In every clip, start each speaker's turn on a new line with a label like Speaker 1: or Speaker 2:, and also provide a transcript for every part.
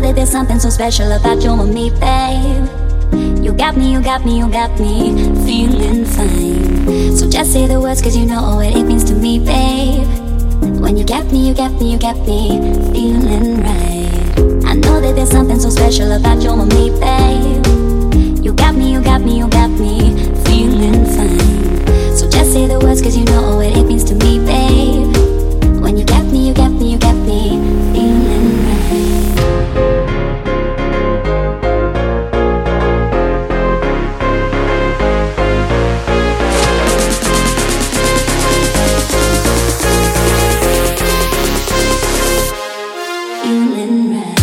Speaker 1: know that there's something so special about you and me, babe. You got me, you got me, you got me feeling fine. So just say the words, cause you know what it means to me, babe. When you got me, you got me, you got me feeling right. I know that there's something so special about you and me, babe. Feeling right.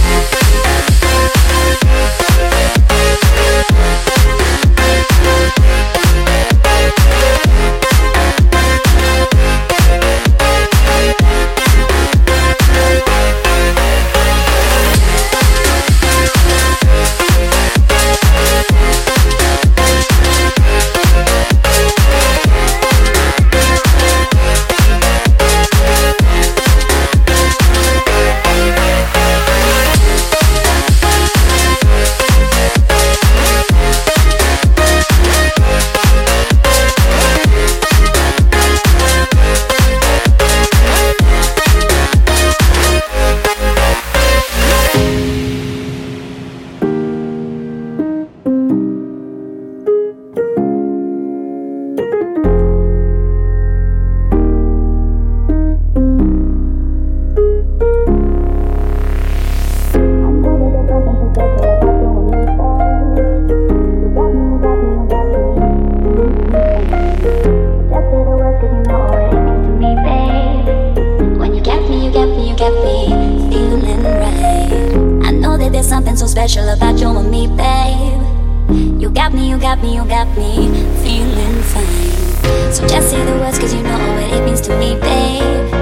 Speaker 1: Something so special about you and me, babe. You got me, you got me, you got me feeling fine. So just say the words, cause you know what it means to me, babe.